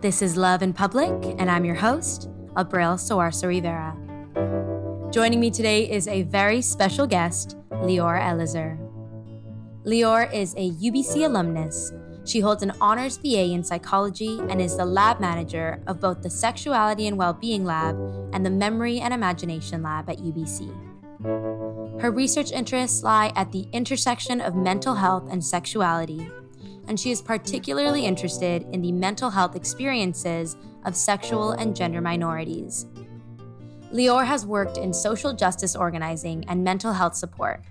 This is Love in Public, and I'm your host, Abril Soarsa Rivera. Joining me today is a very special guest, Lior Elizer. Lior is a UBC alumnus. She holds an honors BA in psychology and is the lab manager of both the Sexuality and Wellbeing Lab and the Memory and Imagination Lab at UBC. Her research interests lie at the intersection of mental health and sexuality, and she is particularly interested in the mental health experiences of sexual and gender minorities. Lior has worked in social justice organizing and mental health support,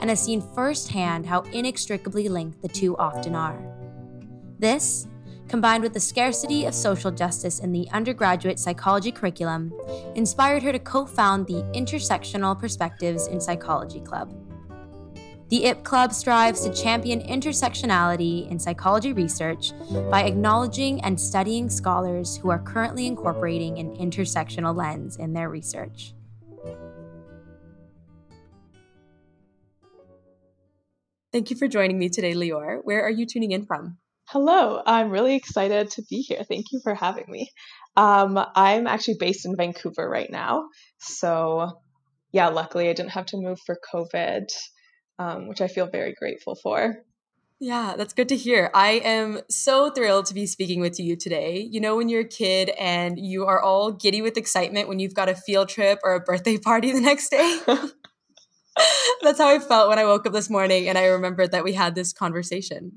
and has seen firsthand how inextricably linked the two often are. This, combined with the scarcity of social justice in the undergraduate psychology curriculum, inspired her to co found the Intersectional Perspectives in Psychology Club. The IP Club strives to champion intersectionality in psychology research by acknowledging and studying scholars who are currently incorporating an intersectional lens in their research. Thank you for joining me today, Lior. Where are you tuning in from? Hello, I'm really excited to be here. Thank you for having me. Um, I'm actually based in Vancouver right now. So, yeah, luckily I didn't have to move for COVID, um, which I feel very grateful for. Yeah, that's good to hear. I am so thrilled to be speaking with you today. You know, when you're a kid and you are all giddy with excitement when you've got a field trip or a birthday party the next day. that's how I felt when I woke up this morning and I remembered that we had this conversation.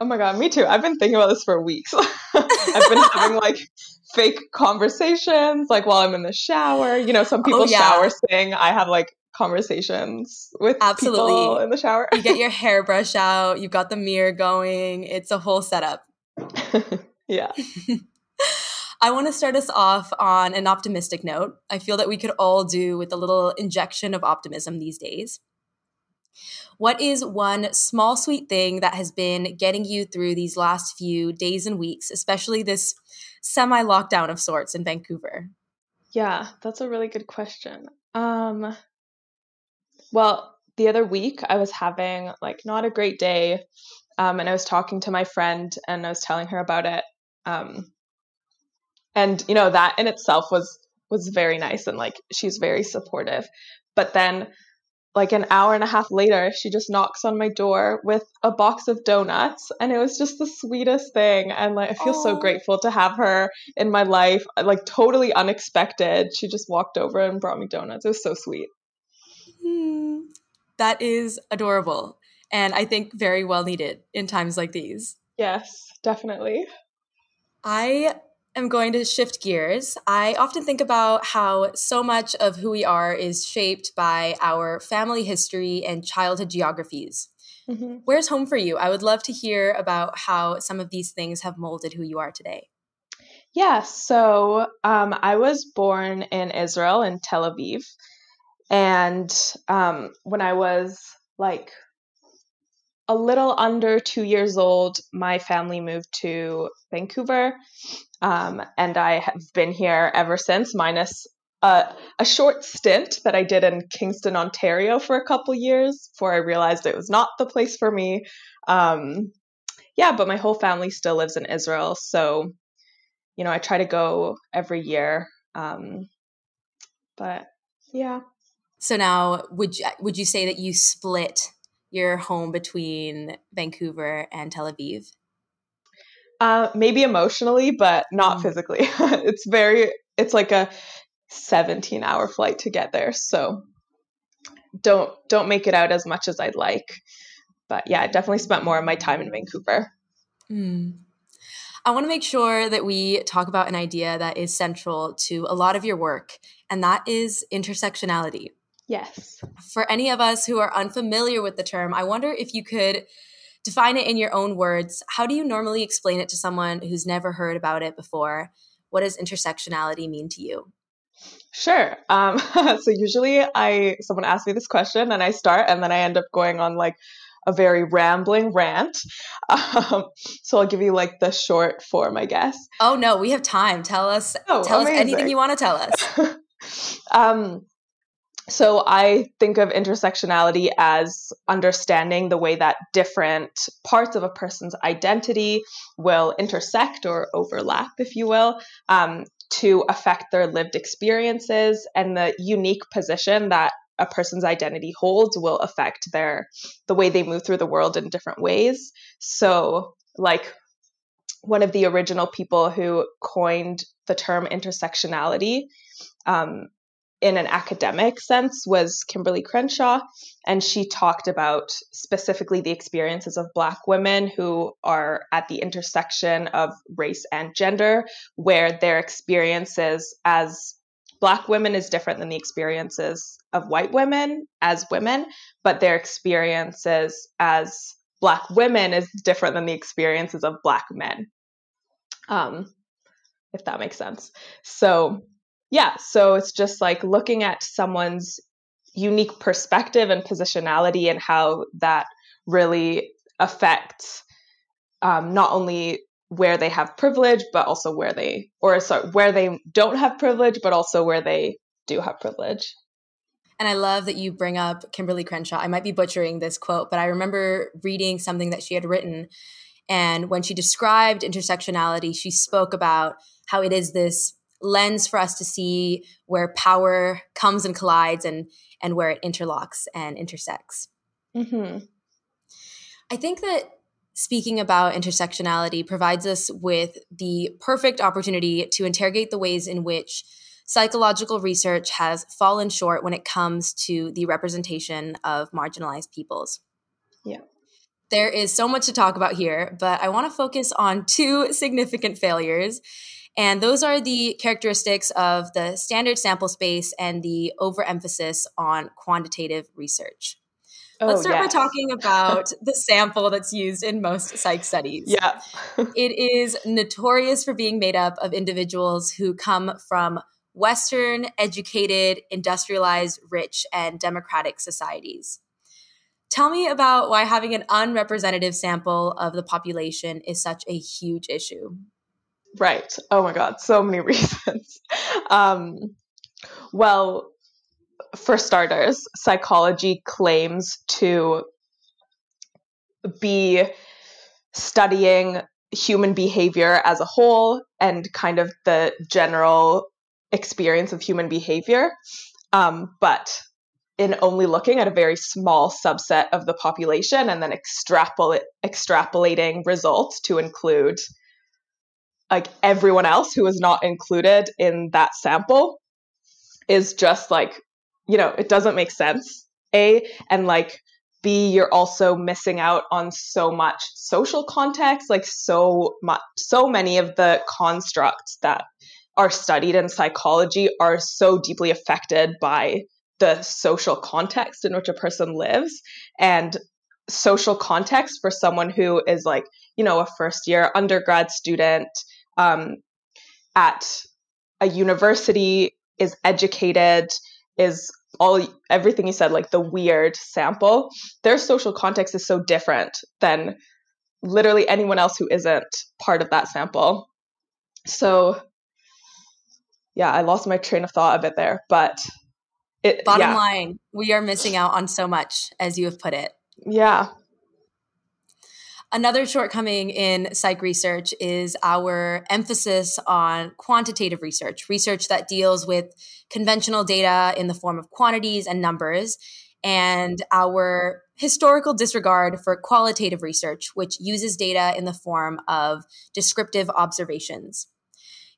Oh my god, me too. I've been thinking about this for weeks. I've been having like fake conversations, like while I'm in the shower. You know, some people oh, yeah. shower sing. I have like conversations with Absolutely. people in the shower. you get your hairbrush out. You've got the mirror going. It's a whole setup. yeah. I want to start us off on an optimistic note. I feel that we could all do with a little injection of optimism these days. What is one small, sweet thing that has been getting you through these last few days and weeks, especially this semi lockdown of sorts in Vancouver? Yeah, that's a really good question. Um, well, the other week I was having like not a great day, um, and I was talking to my friend and I was telling her about it. Um, and you know that in itself was was very nice and like she's very supportive. But then like an hour and a half later, she just knocks on my door with a box of donuts. And it was just the sweetest thing. And like, I feel Aww. so grateful to have her in my life, like totally unexpected. She just walked over and brought me donuts. It was so sweet. Mm, that is adorable. And I think very well needed in times like these. Yes, definitely. I am going to shift gears. I often think about how so much of who we are is shaped by our family history and childhood geographies. Mm-hmm. Where's home for you? I would love to hear about how some of these things have molded who you are today. Yeah, so um, I was born in Israel, in Tel Aviv. And um, when I was like a little under two years old, my family moved to Vancouver. Um, and I have been here ever since, minus a, a, short stint that I did in Kingston, Ontario for a couple years before I realized it was not the place for me. Um, yeah, but my whole family still lives in Israel. So, you know, I try to go every year. Um, but yeah. So now, would you, would you say that you split your home between Vancouver and Tel Aviv? Uh, maybe emotionally, but not mm. physically. it's very, it's like a 17 hour flight to get there. So don't, don't make it out as much as I'd like. But yeah, I definitely spent more of my time in Vancouver. Mm. I want to make sure that we talk about an idea that is central to a lot of your work, and that is intersectionality. Yes. For any of us who are unfamiliar with the term, I wonder if you could define it in your own words. How do you normally explain it to someone who's never heard about it before? What does intersectionality mean to you? Sure. Um, so usually I someone asks me this question and I start and then I end up going on like a very rambling rant. Um, so I'll give you like the short form, I guess. Oh no, we have time. Tell us. Oh, tell amazing. us anything you want to tell us. um, so I think of intersectionality as understanding the way that different parts of a person's identity will intersect or overlap, if you will, um, to affect their lived experiences and the unique position that a person's identity holds will affect their the way they move through the world in different ways. So, like one of the original people who coined the term intersectionality um, in an academic sense was Kimberlé Crenshaw. And she talked about specifically the experiences of Black women who are at the intersection of race and gender, where their experiences as Black women is different than the experiences of white women as women, but their experiences as Black women is different than the experiences of Black men. Um, if that makes sense. So, yeah, so it's just like looking at someone's unique perspective and positionality and how that really affects um, not only where they have privilege, but also where they, or sorry, where they don't have privilege, but also where they do have privilege. And I love that you bring up Kimberlé Crenshaw. I might be butchering this quote, but I remember reading something that she had written. And when she described intersectionality, she spoke about how it is this lens for us to see where power comes and collides and and where it interlocks and intersects. Mm-hmm. I think that speaking about intersectionality provides us with the perfect opportunity to interrogate the ways in which psychological research has fallen short when it comes to the representation of marginalized peoples. Yeah. There is so much to talk about here, but I want to focus on two significant failures and those are the characteristics of the standard sample space and the overemphasis on quantitative research. Oh, Let's start yes. by talking about the sample that's used in most psych studies. Yeah. it is notorious for being made up of individuals who come from Western, educated, industrialized, rich, and democratic societies. Tell me about why having an unrepresentative sample of the population is such a huge issue. Right. Oh my God, so many reasons. um, well, for starters, psychology claims to be studying human behavior as a whole and kind of the general experience of human behavior. Um, but in only looking at a very small subset of the population and then extrapolating results to include like everyone else who is not included in that sample is just like you know it doesn't make sense a and like b you're also missing out on so much social context like so much so many of the constructs that are studied in psychology are so deeply affected by the social context in which a person lives and social context for someone who is like you know a first year undergrad student um, at a university is educated is all everything you said like the weird sample their social context is so different than literally anyone else who isn't part of that sample. So yeah i lost my train of thought a bit there but it, bottom yeah. line we are missing out on so much as you have put it. Yeah Another shortcoming in psych research is our emphasis on quantitative research, research that deals with conventional data in the form of quantities and numbers, and our historical disregard for qualitative research, which uses data in the form of descriptive observations.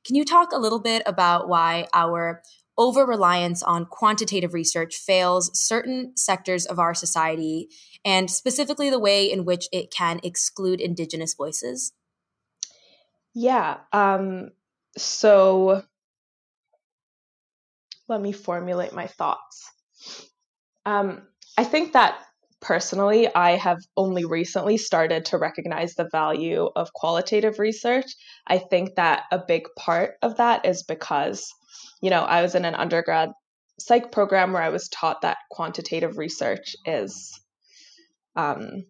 Can you talk a little bit about why our over reliance on quantitative research fails certain sectors of our society and specifically the way in which it can exclude Indigenous voices? Yeah. Um, so let me formulate my thoughts. Um, I think that personally, I have only recently started to recognize the value of qualitative research. I think that a big part of that is because, you know, I was in an undergrad psych program where I was taught that quantitative research is um,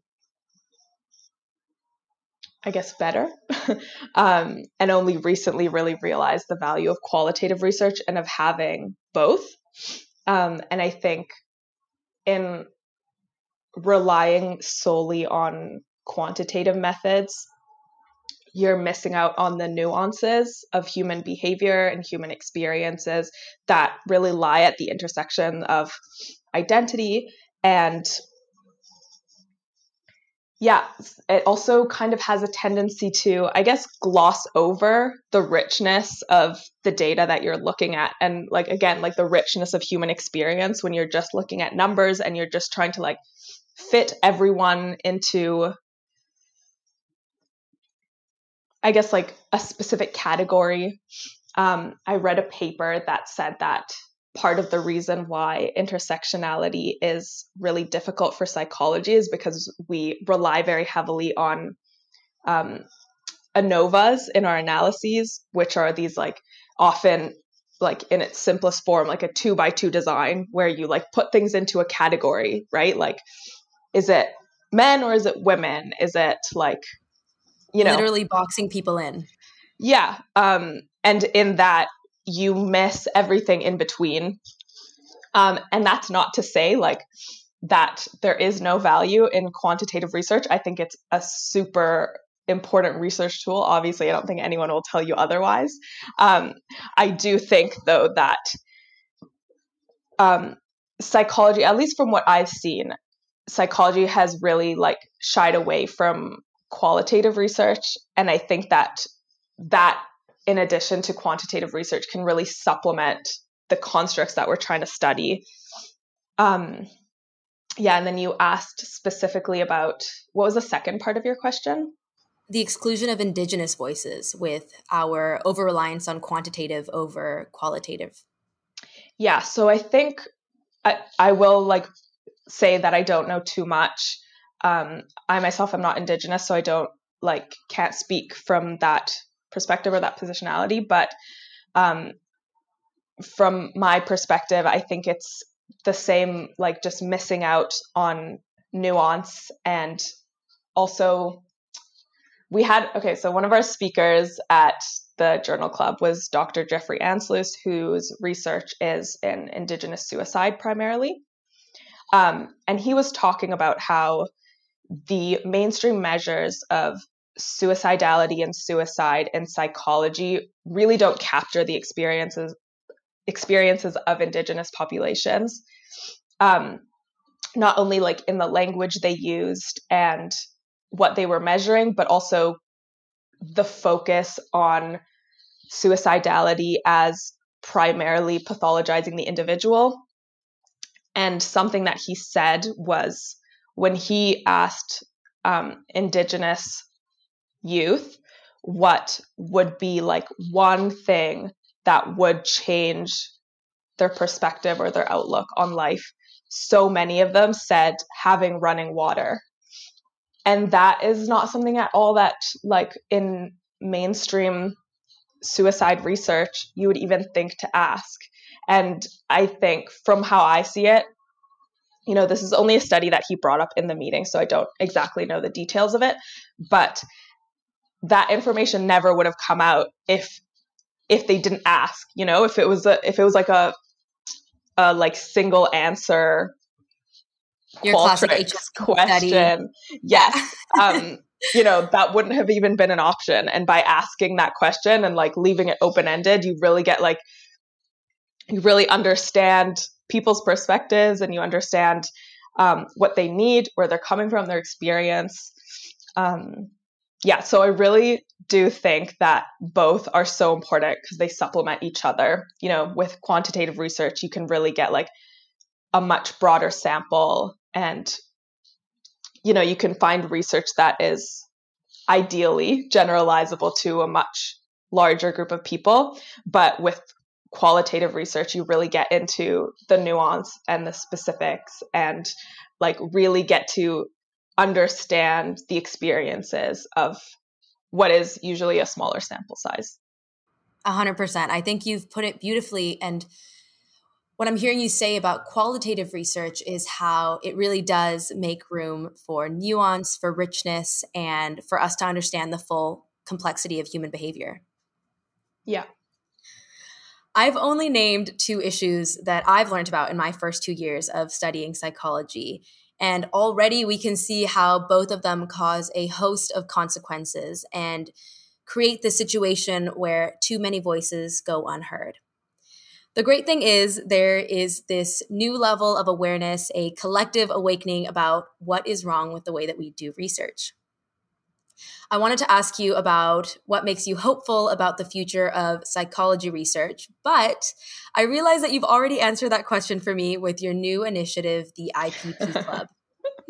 I guess, better. um, and only recently really realized the value of qualitative research and of having both. Um, and I think in relying solely on quantitative methods, you're missing out on the nuances of human behavior and human experiences that really lie at the intersection of identity and yeah, it also kind of has a tendency to, I guess, gloss over the richness of the data that you're looking at. And like, again, like the richness of human experience when you're just looking at numbers and you're just trying to like fit everyone into, I guess, like a specific category. Um, I read a paper that said that part of the reason why intersectionality is really difficult for psychology is because we rely very heavily on um, ANOVAs in our analyses, which are these like often like in its simplest form, like a two by two design where you like put things into a category, right? Like, is it men or is it women? Is it like, you know, literally boxing people in? Yeah. Um, and in that, you miss everything in between. Um, and that's not to say like that there is no value in quantitative research. I think it's a super important research tool. Obviously, I don't think anyone will tell you otherwise. Um, I do think, though, that um, psychology, at least from what I've seen, psychology has really like shied away from qualitative research, and I think that that in addition to quantitative research, can really supplement the constructs that we're trying to study. Um, yeah, and then you asked specifically about what was the second part of your question? The exclusion of indigenous voices with our over reliance on quantitative over qualitative. Yeah, so I think I, I will like say that I don't know too much. Um, I myself am not indigenous, so I don't like can't speak from that perspective or that positionality. But um, from my perspective, I think it's the same, like just missing out on nuance and also we had okay so one of our speakers at the journal club was dr jeffrey Ansloos whose research is in indigenous suicide primarily um, and he was talking about how the mainstream measures of suicidality and suicide and psychology really don't capture the experiences experiences of indigenous populations. Um, not only like in the language they used and what they were measuring but also the focus on suicidality as primarily pathologizing the individual. And something that he said was when he asked um, indigenous youth what would be like one thing that would change their perspective or their outlook on life. So many of them said having running water. And that is not something at all that, like, in mainstream suicide research, you would even think to ask. And I think from how I see it, you know, this is only a study that he brought up in the meeting, so I don't exactly know the details of it. But that information never would have come out if if they didn't ask you know if it was a if it was like a a like single answer your classic HS question study. yes um you know that wouldn't have even been an option and by asking that question and like leaving it open ended you really get like you really understand people's perspectives and you understand um, what they need where they're coming from their experience um, yeah, so I really do think that both are so important because they supplement each other. You know, with quantitative research, you can really get like a much broader sample and you know, you can find research that is ideally generalizable to a much larger group of people, but with qualitative research you really get into the nuance and the specifics and like really get to understand the experiences of what is usually a smaller sample size. A hundred percent. I think you've put it beautifully. And what I'm hearing you say about qualitative research is how it really does make room for nuance, for richness, and for us to understand the full complexity of human behavior. Yeah. I've only named two issues that I've learned about in my first two years of studying psychology. And already we can see how both of them cause a host of consequences and create the situation where too many voices go unheard. The great thing is, there is this new level of awareness, a collective awakening about what is wrong with the way that we do research. I wanted to ask you about what makes you hopeful about the future of psychology research, but I realize that you've already answered that question for me with your new initiative, the IPP Club.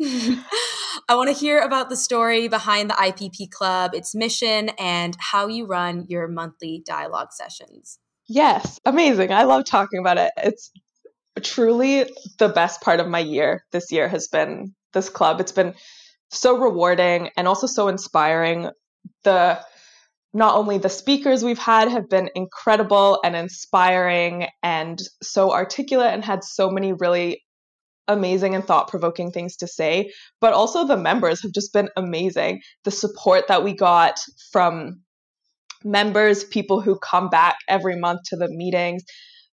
I want to hear about the story behind the IPP Club, its mission, and how you run your monthly dialogue sessions. Yes, amazing. I love talking about it. It's truly the best part of my year this year has been this club. It's been so rewarding and also so inspiring. The not only the speakers we've had have been incredible and inspiring and so articulate and had so many really amazing and thought provoking things to say, but also the members have just been amazing. The support that we got from members, people who come back every month to the meetings.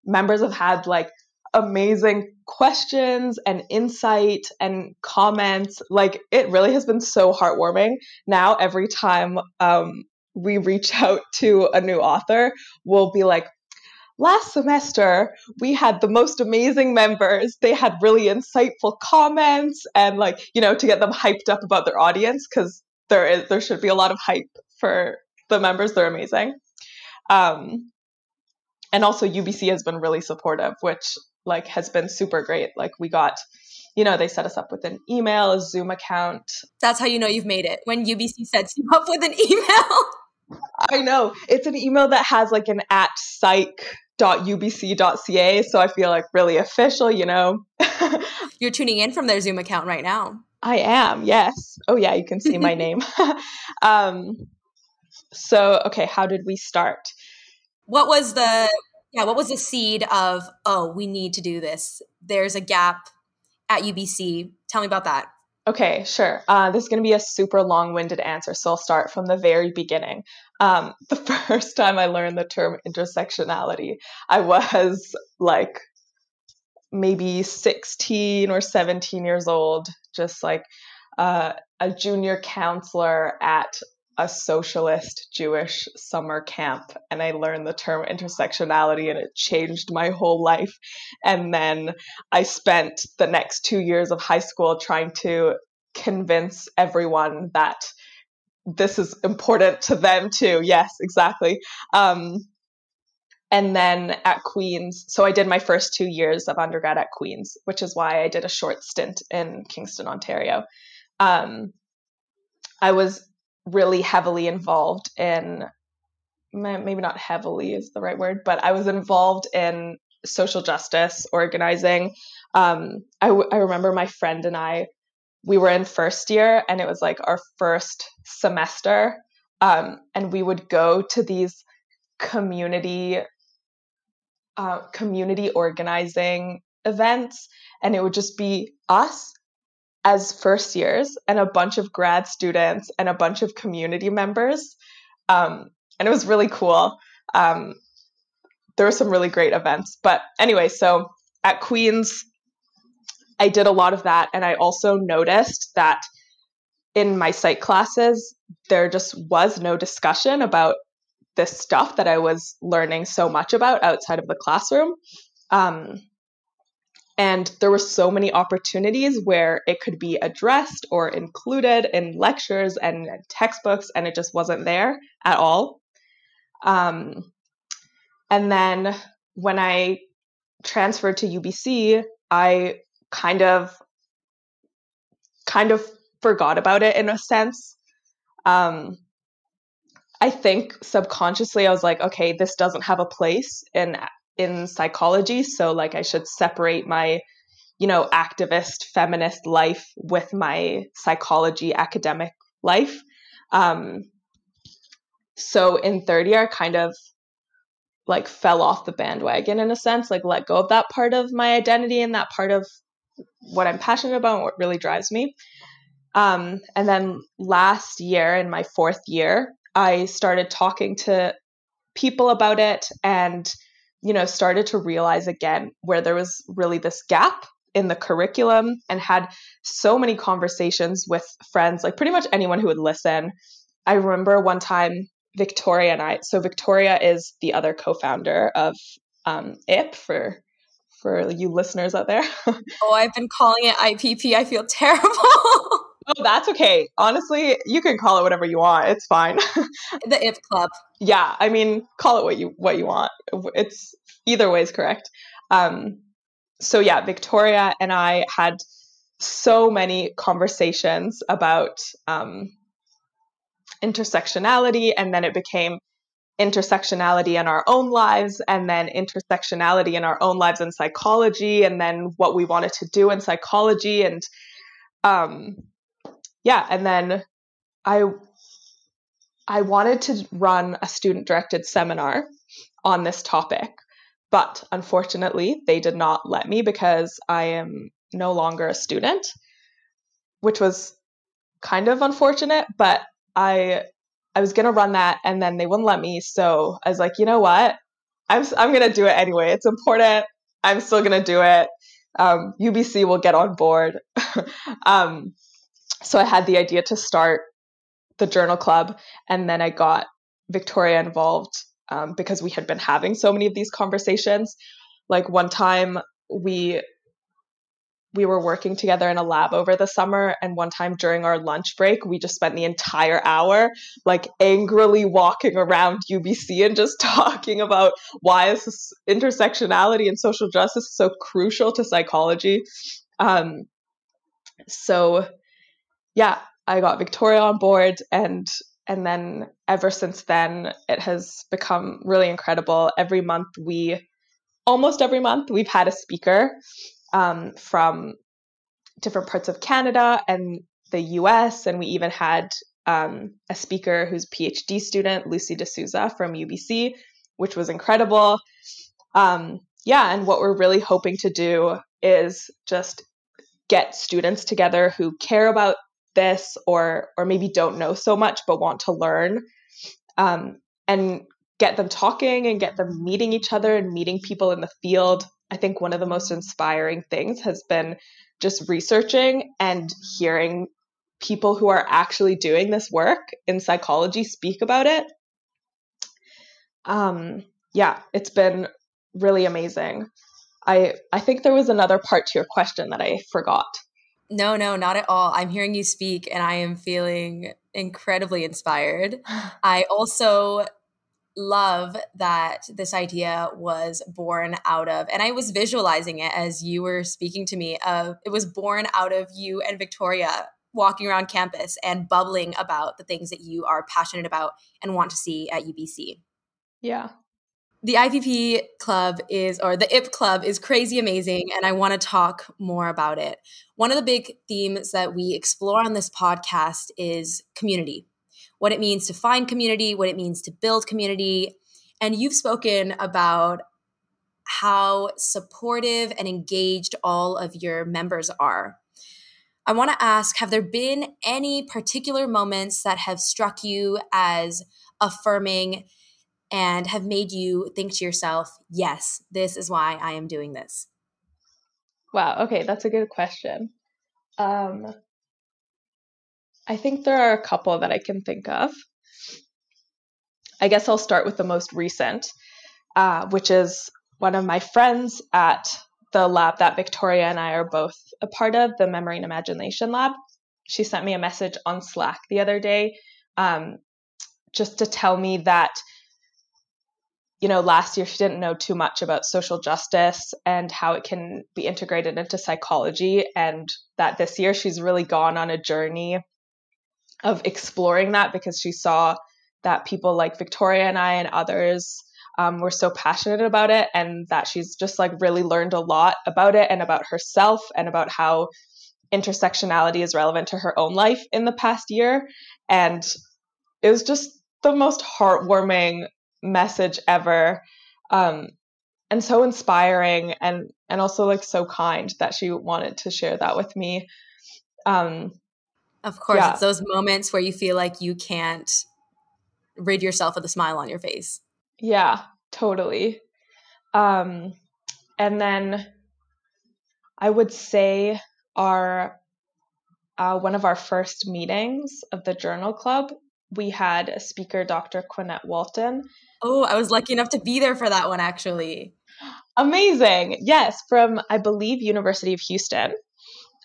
Members have had like amazing questions and insight and comments. Like it really has been so heartwarming. Now, every time um, we reach out to a new author, we'll be like, last semester we had the most amazing members they had really insightful comments and like you know to get them hyped up about their audience because there is there should be a lot of hype for the members they're amazing um, and also ubc has been really supportive which like has been super great. Like we got you know they set us up with an email a zoom account. That's how you know you've made it when ubc sets you up with an email. I know. It's an email that has like an at psych.ubc.ca so i feel like really official you know? You're tuning in from their zoom account right now. I am yes. Oh yeah you can see my name. Um so okay how did we start? What was the yeah what was the seed of oh we need to do this. There's a gap at ubc tell me about that. Okay sure. Uh, this is going to be a super long-winded answer so i'll start from the very beginning. Um, the first time i learned the term intersectionality i was like maybe 16 or 17 years old just like uh, a junior counselor at a socialist Jewish summer camp and I learned the term intersectionality and it changed my whole life. And then I spent the next two years of high school trying to convince everyone that this is important to them too. Yes, exactly. Um, and then at Queen's, so I did my first two years of undergrad at Queen's, which is why I did a short stint in Kingston, Ontario. Um, I was really heavily involved in maybe not heavily is the right word, but I was involved in social justice organizing. Um, I, w- I remember my friend and I, we were in first year and it was like our first semester. Um, and we would go to these community uh, community organizing events and it would just be us as first years and a bunch of grad students and a bunch of community members. Um, and it was really cool. Um, there were some really great events. But anyway, so at Queen's, I did a lot of that. And I also noticed that in my psych classes, there just was no discussion about this stuff that I was learning so much about outside of the classroom. Um, and there were so many opportunities where it could be addressed or included in lectures and textbooks, and it just wasn't there at all. Um, and then when I transferred to UBC, I kind of kind of forgot about it in a sense. Um, I think subconsciously I was like, okay, this doesn't have a place in in psychology. So like i should separate my you know activist feminist life with my psychology academic life. Um so in third year I kind of like fell off the bandwagon in a sense like let go of that part of my identity and that part of what i'm passionate about and what really drives me. Um, and then last year in my fourth year i started talking to people about it and you know, started to realize again where there was really this gap in the curriculum and had so many conversations with friends, like pretty much anyone who would listen. I remember one time Victoria and I, so Victoria is the other co founder of um, IP for for you listeners out there. oh, I've been calling it IPP. I feel terrible. oh, that's okay. Honestly, you can call it whatever you want. It's fine. the if Club. Yeah, I mean, call it what you what you want. It's either way is correct. Um, so yeah, Victoria and I had so many conversations about um, intersectionality, and then it became intersectionality in our own lives, and then intersectionality in our own lives in psychology, and then what we wanted to do in psychology, and um, yeah, and then I I wanted to run a student directed seminar on this topic but unfortunately, they did not let me because I am no longer a student, which was kind of unfortunate, but I I was going to run that and then they wouldn't let me, so I was like, "You know what? I'm I'm going to do it anyway. It's important. I'm still going to do it. Um, UBC will get on board." um, so I had the idea to start the journal club and then I got Victoria involved um, because we had been having so many of these conversations. Like one time we we were working together in a lab over the summer and one time during our lunch break we just spent the entire hour like angrily walking around UBC and just talking about why is intersectionality and social justice so crucial to psychology um so yeah I got Victoria on board and and then ever since then it has become really incredible. Every month we almost every month we've had a speaker um, from different parts of canada and the us and we even had um, a speaker who's a phd student lucy d'souza from ubc which was incredible. Um, yeah and what we're really hoping to do is just get students together who care about this or or maybe don't know so much but want to learn um, and get them talking and get them meeting each other and meeting people in the field i think one of the most inspiring things has been just researching and hearing people who are actually doing this work in psychology speak about it. Um, yeah it's been really amazing. I i think there was another part to your question that i forgot no, no, not at all. I'm hearing you speak and I am feeling incredibly inspired. I also love that this idea was born out of and I was visualizing it as you were speaking to me of it was born out of you and Victoria walking around campus and bubbling about the things that you are passionate about and want to see at UBC. Yeah the IPP club is, or the IP club is crazy amazing, and I want to talk more about it. One of the big themes that we explore on this podcast is community what it means to find community, what it means to build community. And you've spoken about how supportive and engaged all of your members are. I want to ask Have there been any particular moments that have struck you as affirming and have made you think to yourself, yes, this is why I am doing this? Wow. Okay. That's a good question. Um, I think there are a couple that I can think of. I guess I'll start with the most recent, uh, which is one of my friends at the lab that Victoria and I are both a part of, the Memory and Imagination Lab. She sent me a message on Slack the other day um, just to tell me that you know, last year she didn't know too much about social justice and how it can be integrated into psychology. And that this year she's really gone on a journey of exploring that because she saw that people like Victoria and I and others um, were so passionate about it, and that she's just like really learned a lot about it and about herself and about how intersectionality is relevant to her own life in the past year. And it was just the most heartwarming message ever. Um, and so inspiring and and also like so kind that she wanted to share that with me. Um, of course yeah. it's those moments where you feel like you can't rid yourself of the smile on your face. Yeah totally. Um, and then I would say our uh, one of our first meetings of the Journal Club, we had a speaker, Dr. Quenette Walton. Oh, I was lucky enough to be there for that one, actually. Amazing. Yes, from, I believe, University of Houston.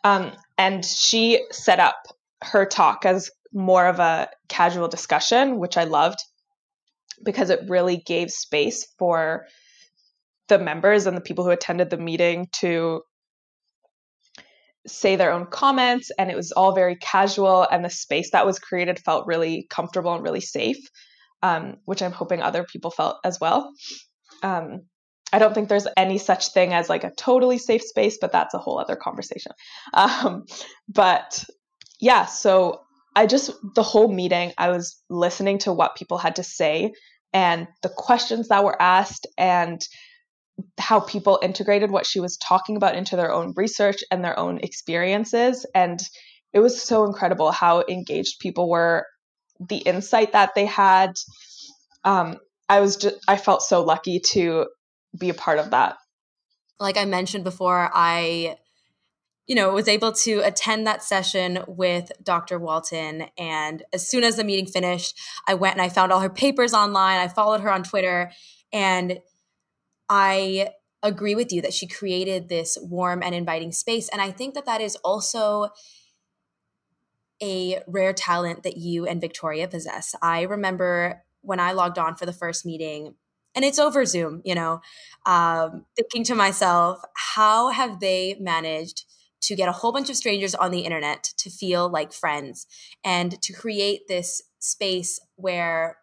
Um, and she set up her talk as more of a casual discussion, which I loved because it really gave space for the members and the people who attended the meeting to say their own comments and it was all very casual and the space that was created felt really comfortable and really safe um, which i'm hoping other people felt as well. Um, i don't think there's any such thing as like a totally safe space but that's a whole other conversation. Um, but yeah so i just the whole meeting i was listening to what people had to say and the questions that were asked and how people integrated what she was talking about into their own research and their own experiences. And it was so incredible how engaged people were. The insight that they had um, i was just i felt so lucky to be a part of that. Like i mentioned before i you know was able to attend that session with dr walton and as soon as the meeting finished i went and i found all her papers online. I followed her on twitter and I agree with you that she created this warm and inviting space. And I think that that is also a rare talent that you and Victoria possess. I remember when I logged on for the first meeting, and it's over Zoom, you know, um, thinking to myself, how have they managed to get a whole bunch of strangers on the internet to feel like friends and to create this space where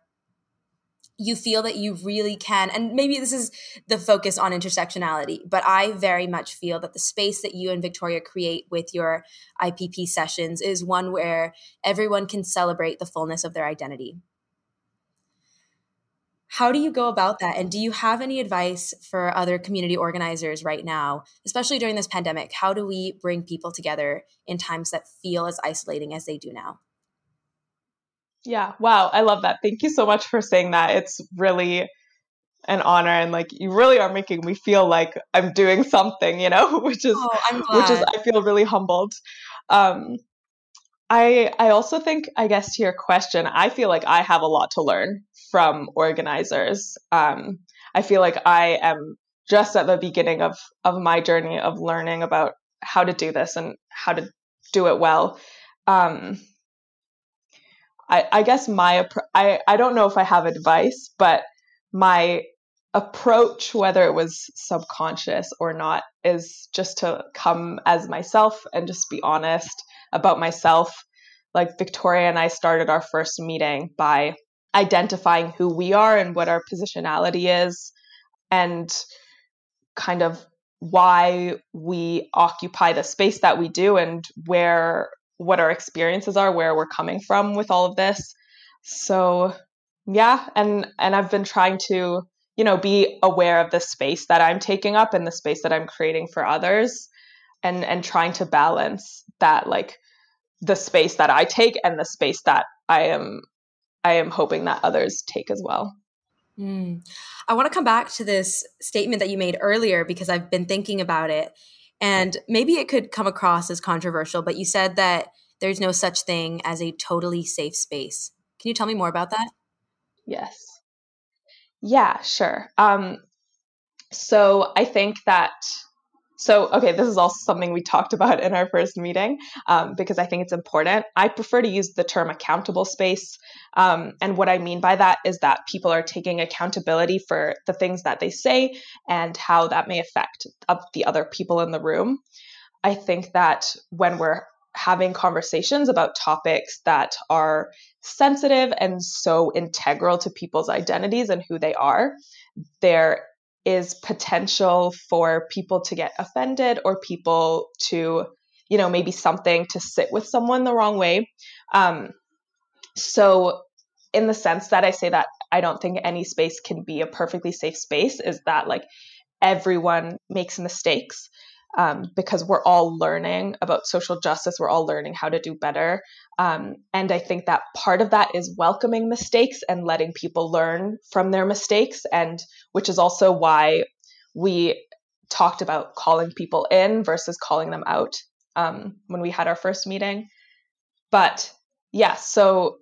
you feel that you really can and maybe this is the focus on intersectionality but i very much feel that the space that you and victoria create with your ipp sessions is one where everyone can celebrate the fullness of their identity. How do you go about that and do you have any advice for other community organizers right now especially during this pandemic? How do we bring people together in times that feel as isolating as they do now yeah. Wow. I love that. Thank you so much for saying that. It's really an honor and like you really are making me feel like I'm doing something, you know, which is oh, which is I feel really humbled. Um I I also think I guess to your question, I feel like I have a lot to learn from organizers. Um I feel like I am just at the beginning of of my journey of learning about how to do this and how to do it well. Um I, I guess my I, I don't know if I have advice, but my approach, whether it was subconscious or not, is just to come as myself and just be honest about myself. Like Victoria and I started our first meeting by identifying who we are and what our positionality is and kind of why we occupy the space that we do and where what our experiences are, where we're coming from with all of this. So, yeah, and and I've been trying to, you know, be aware of the space that I'm taking up and the space that I'm creating for others and and trying to balance that like the space that I take and the space that I am I am hoping that others take as well. Mm. I want to come back to this statement that you made earlier because I've been thinking about it. And maybe it could come across as controversial, but you said that there's no such thing as a totally safe space. Can you tell me more about that? Yes. Yeah, sure. Um, so I think that so, okay, this is also something we talked about in our first meeting um, because I think it's important. I prefer to use the term accountable space. Um, and what I mean by that is that people are taking accountability for the things that they say and how that may affect the other people in the room. I think that when we're having conversations about topics that are sensitive and so integral to people's identities and who they are, there is potential for people to get offended or people to, you know, maybe something to sit with someone the wrong way. Um, so, in the sense that I say that I don't think any space can be a perfectly safe space, is that like everyone makes mistakes um, because we're all learning about social justice. We're all learning how to do better. Um, and I think that part of that is welcoming mistakes and letting people learn from their mistakes, and which is also why we talked about calling people in versus calling them out um, when we had our first meeting. But yeah, so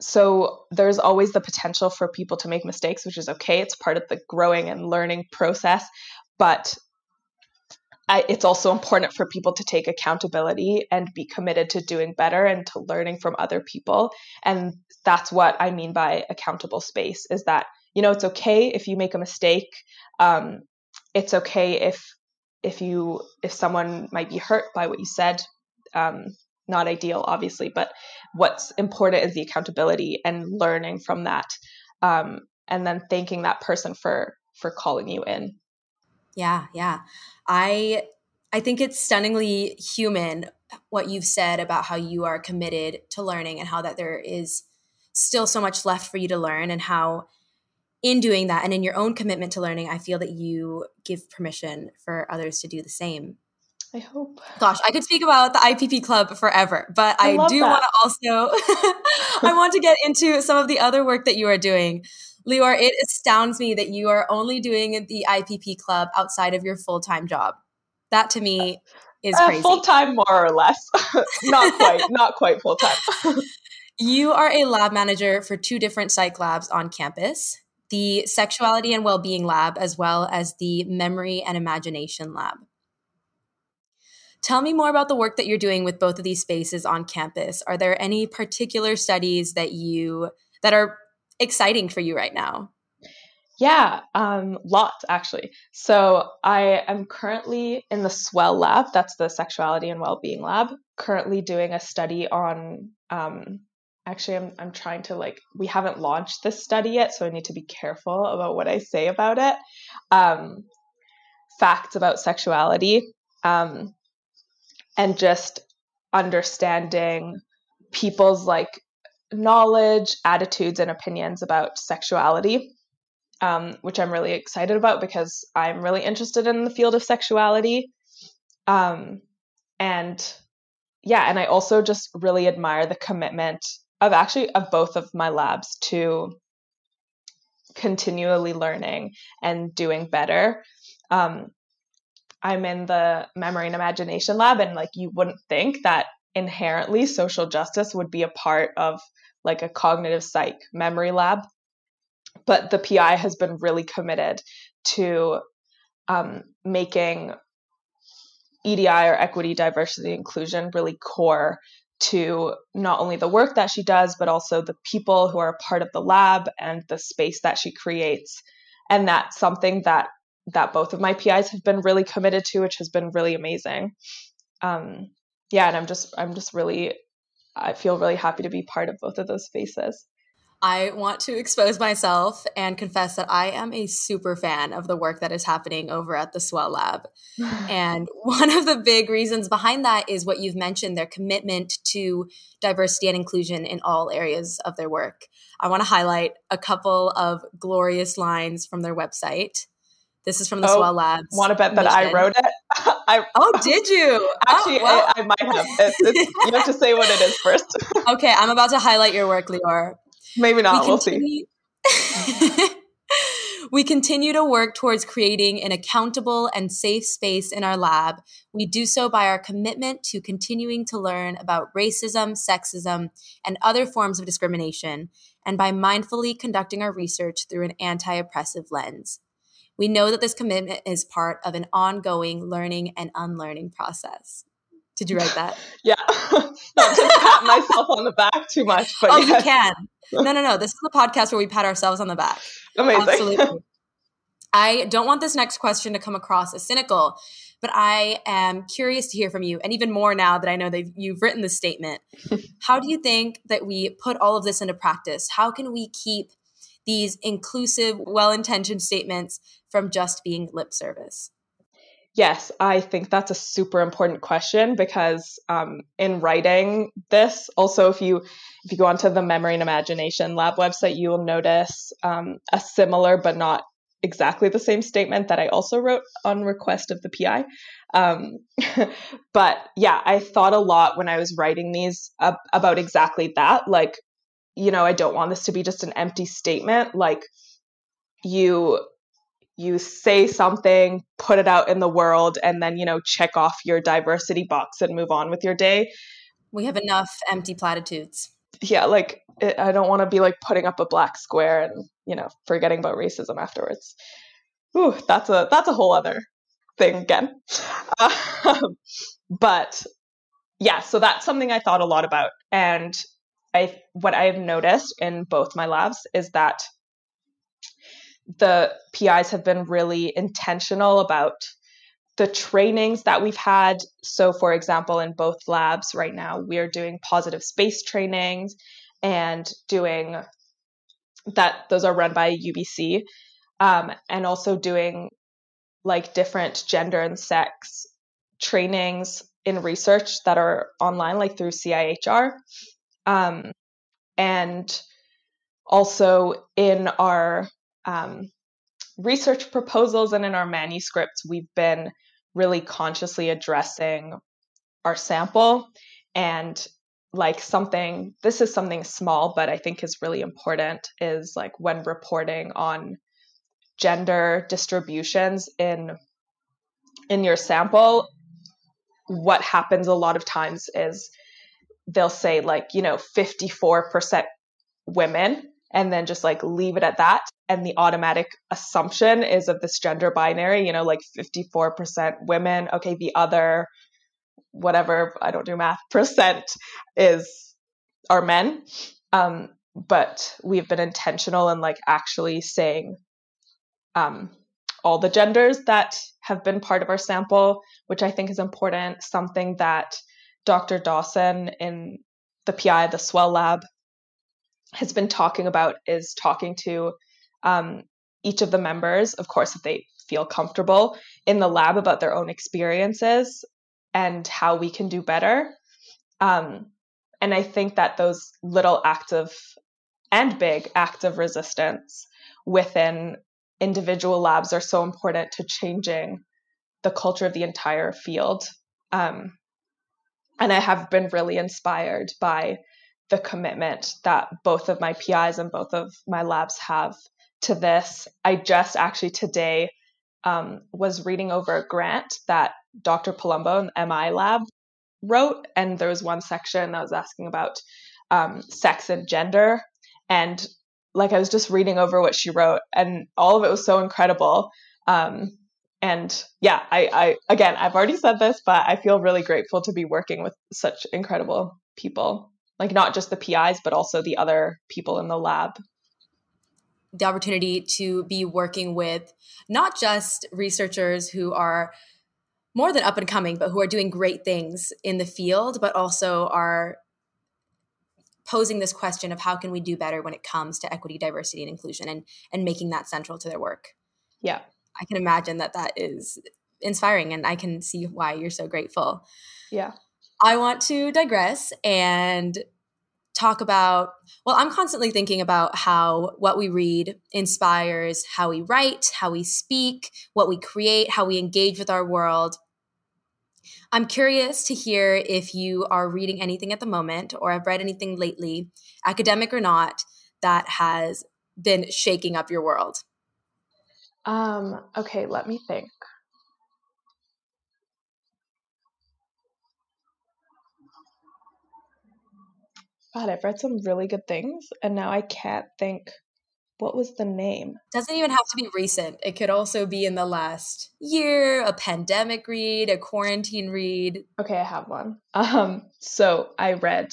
so there's always the potential for people to make mistakes, which is okay. It's part of the growing and learning process. But I, it's also important for people to take accountability and be committed to doing better and to learning from other people. And that's what I mean by accountable space is that, you know, it's okay if you make a mistake. Um, it's okay if if you if someone might be hurt by what you said um, not ideal obviously but what's important is the accountability and learning from that um, and then thanking that person for for calling you in yeah yeah i i think it's stunningly human what you've said about how you are committed to learning and how that there is still so much left for you to learn and how in doing that and in your own commitment to learning, I feel that you give permission for others to do the same. I hope. Gosh, I could speak about the IPP Club forever, but I, I do want to also I want to get into some of the other work that you are doing. Lior, it astounds me that you are only doing the IPP Club outside of your full time job. That to me is uh, crazy. Full time, more or less. not quite, not quite full time. you are a lab manager for two different psych labs on campus the Sexuality and Wellbeing Lab, as well as the Memory and Imagination Lab. Tell me more about the work that you're doing with both of these spaces on campus. Are there any particular studies that you that are exciting for you right now? Yeah, um, lots actually. So I am currently in the Swell Lab, that's the Sexuality and Wellbeing Lab, currently doing a study on um, actually I'm I'm trying to like we haven't launched this study yet, so I need to be careful about what I say about it. Um, facts about sexuality, um, and just understanding people's like knowledge, attitudes, and opinions about sexuality. Um, which I'm really excited about because I'm really interested in the field of sexuality. Um, and yeah, and I also just really admire the commitment of actually of both of my labs to continually learning and doing better. Um, I'm in the memory and imagination lab, and like you wouldn't think that inherently social justice would be a part of like a cognitive psych memory lab. But the PI has been really committed to um, making EDI or equity, diversity, inclusion really core to not only the work that she does, but also the people who are part of the lab and the space that she creates. And that's something that that both of my PIs have been really committed to, which has been really amazing. Um, yeah, and I'm just I'm just really I feel really happy to be part of both of those spaces. I want to expose myself and confess that I am a super fan of the work that is happening over at the Swell Lab. and one of the big reasons behind that is what you've mentioned their commitment to diversity and inclusion in all areas of their work. I want to highlight a couple of glorious lines from their website. This is from the oh, Swell Labs. Want to bet that mission. I wrote it? I, oh, did you? Oh, Actually, oh, well. I, I, might have. It's, you have to say what it is first. okay, I'm about to highlight your work, Lior. Maybe not. We we'll see. we continue to work towards creating an accountable and safe space in our lab. We do so by our commitment to continuing to learn about racism, sexism, and other forms of discrimination, and by mindfully conducting our research through an anti oppressive lens. We know that this commitment is part of an ongoing learning and unlearning process. Did you write that? yeah. Not to pat myself on the back too much, but oh, yes. you can. No, no, no. This is the podcast where we pat ourselves on the back. Amazing. Absolutely. I don't want this next question to come across as cynical, but I am curious to hear from you, and even more now that I know that you've written this statement. How do you think that we put all of this into practice? How can we keep these inclusive, well intentioned statements from just being lip service? Yes, I think that's a super important question because um, in writing this, also if you if you go onto the Memory and Imagination Lab website, you will notice um, a similar but not exactly the same statement that I also wrote on request of the PI. Um, but yeah, I thought a lot when I was writing these uh, about exactly that. Like, you know, I don't want this to be just an empty statement. Like, you you say something, put it out in the world, and then, you know, check off your diversity box and move on with your day. We have enough empty platitudes. Yeah, like it, I don't want to be like putting up a black square and, you know, forgetting about racism afterwards. Ooh, that's a that's a whole other thing again. Um, but yeah, so that's something I thought a lot about. And I what I've noticed in both my labs is that the PIs have been really intentional about the trainings that we've had. So, for example, in both labs right now, we are doing positive space trainings and doing that, those are run by UBC, um, and also doing like different gender and sex trainings in research that are online, like through CIHR. Um, and also in our um, research proposals and in our manuscripts, we've been really consciously addressing our sample and like something this is something small but i think is really important is like when reporting on gender distributions in in your sample what happens a lot of times is they'll say like you know 54% women and then just like leave it at that. And the automatic assumption is of this gender binary you know like 54% women. Okay the other whatever i don't do math percent is are men. Um but we've been intentional in like actually saying um all the genders that have been part of our sample which i think is important something that dr dawson in the pi of the swell lab has been talking about is talking to um, each of the members, of course, if they feel comfortable in the lab about their own experiences and how we can do better. Um, and I think that those little acts of and big acts of resistance within individual labs are so important to changing the culture of the entire field. Um, and I have been really inspired by the commitment that both of my PIs and both of my labs have to this. I just actually today um, was reading over a grant that Dr. Palumbo the MI lab wrote, and there was one section that was asking about um, sex and gender. And like I was just reading over what she wrote, and all of it was so incredible. Um, and yeah, I, I again, I've already said this, but I feel really grateful to be working with such incredible people like not just the PIs, but also the other people in the lab. The opportunity to be working with not just researchers who are more than up and coming, but who are doing great things in the field, but also are posing this question of how can we do better when it comes to equity, diversity, and inclusion, and and making that central to their work. Yeah, I can imagine that that is inspiring, and I can see why you're so grateful. Yeah. I want to digress and talk about well i'm constantly thinking about how what we read inspires how we write how we speak what we create how we engage with our world i'm curious to hear if you are reading anything at the moment or have read anything lately academic or not that has been shaking up your world um okay let me think God, I've read some really good things, and now I can't think what was the name? Doesn't even have to be recent. It could also be in the last year, a pandemic read, a quarantine read. Okay, I have one. Um, so I read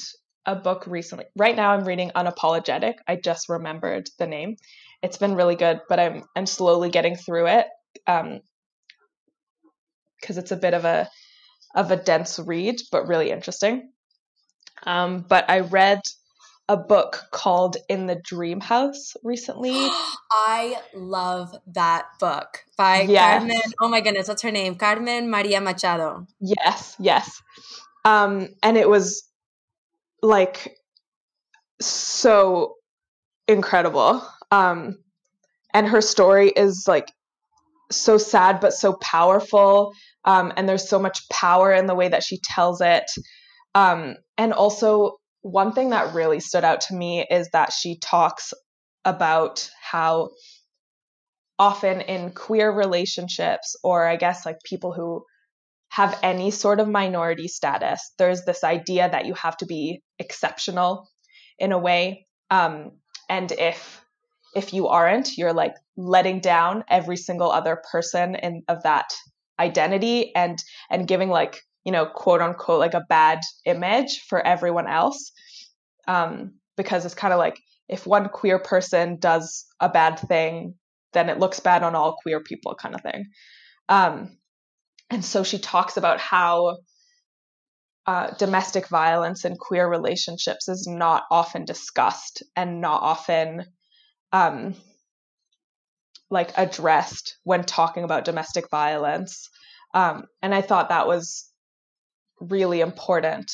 a book recently. Right now I'm reading Unapologetic. I just remembered the name. It's been really good, but I'm I'm slowly getting through it. Um because it's a bit of a of a dense read, but really interesting. Um, but I read a book called In the Dream House recently. I love that book by yes. Carmen. Oh my goodness, what's her name? Carmen Maria Machado. Yes, yes. Um, and it was like so incredible. Um, and her story is like so sad but so powerful. Um, and there's so much power in the way that she tells it. Um, and also, one thing that really stood out to me is that she talks about how often in queer relationships, or I guess like people who have any sort of minority status, there's this idea that you have to be exceptional in a way. Um, and if if you aren't, you're like letting down every single other person in of that identity and and giving like you know quote unquote like a bad image for everyone else. Um, because it's kind of like if one queer person does a bad thing then it looks bad on all queer people kind of thing. Um, and so she talks about how uh, domestic violence in queer relationships is not often discussed and not often um, like addressed when talking about domestic violence. Um, and I thought that was really important.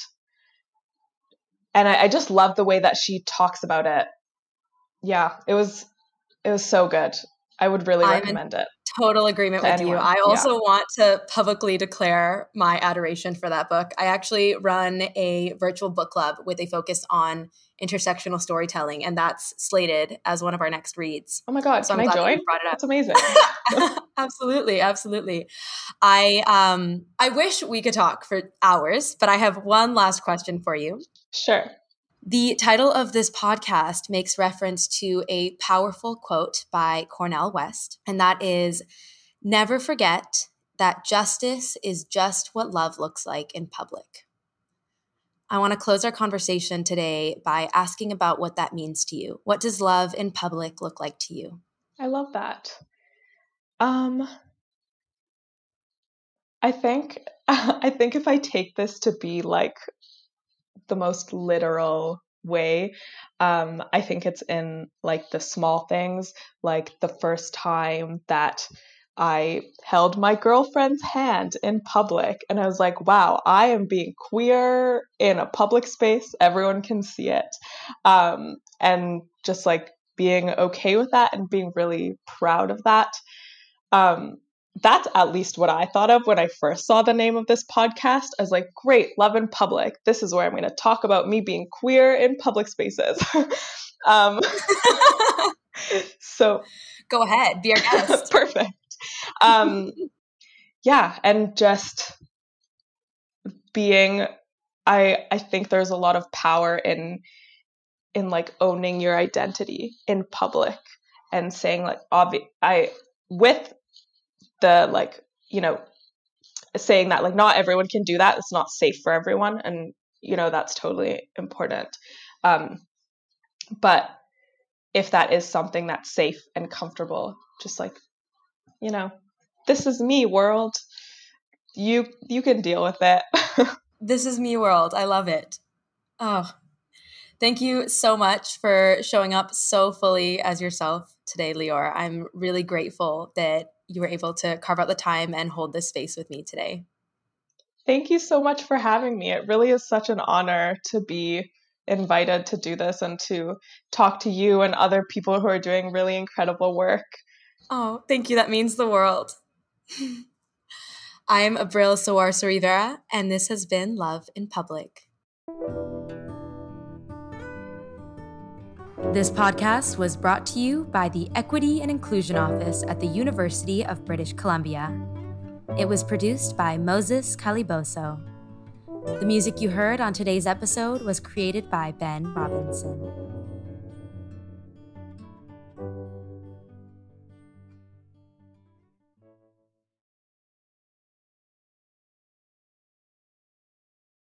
And I, I just love the way that she talks about it. Yeah, it was it was so good. I would really recommend it total agreement with anyone. you. I also yeah. want to publicly declare my adoration for that book. I actually run a virtual book club with a focus on intersectional storytelling, and that's slated as one of our next reads. Oh my god! So can I'm I join? brought it up. That's amazing. absolutely, absolutely. I um I wish we could talk for hours, but I have one last question for you. Sure. The title of this podcast makes reference to a powerful quote by Cornel West, and that is Never forget that justice is just what love looks like in public. I want to close our conversation today by asking about what that means to you. What does love in public look like to you? I love that. Um I think I think if I take this to be like the most literal way. Um, I think it's in like the small things, like the first time that I held my girlfriend's hand in public and I was like, wow, I am being queer in a public space. Everyone can see it. Um, and just like being okay with that and being really proud of that. Um, that's at least what I thought of when I first saw the name of this podcast. I was like, great, love in public. This is where I'm going to talk about me being queer in public spaces. um, so go ahead, be our guest. perfect. Um, yeah, and just being, I I think there's a lot of power in in like owning your identity in public and saying like obvi- I with the like you know saying that like not everyone can do that it's not safe for everyone and you know that's totally important. Um but if that is something that's safe and comfortable just like you know this is me world. You you can deal with it. This is me world. I love it. Oh thank you so much for showing up so fully as yourself today lior. I'm really grateful that you were able to carve out the time and hold this space with me today. Thank you so much for having me. It really is such an honor to be invited to do this and to talk to you and other people who are doing really incredible work. Oh, thank you. That means the world. I'm Abril Sawarso Rivera, and this has been Love in Public. This podcast was brought to you by the Equity and Inclusion Office at the University of British Columbia. It was produced by Moses Caliboso. The music you heard on today's episode was created by Ben Robinson.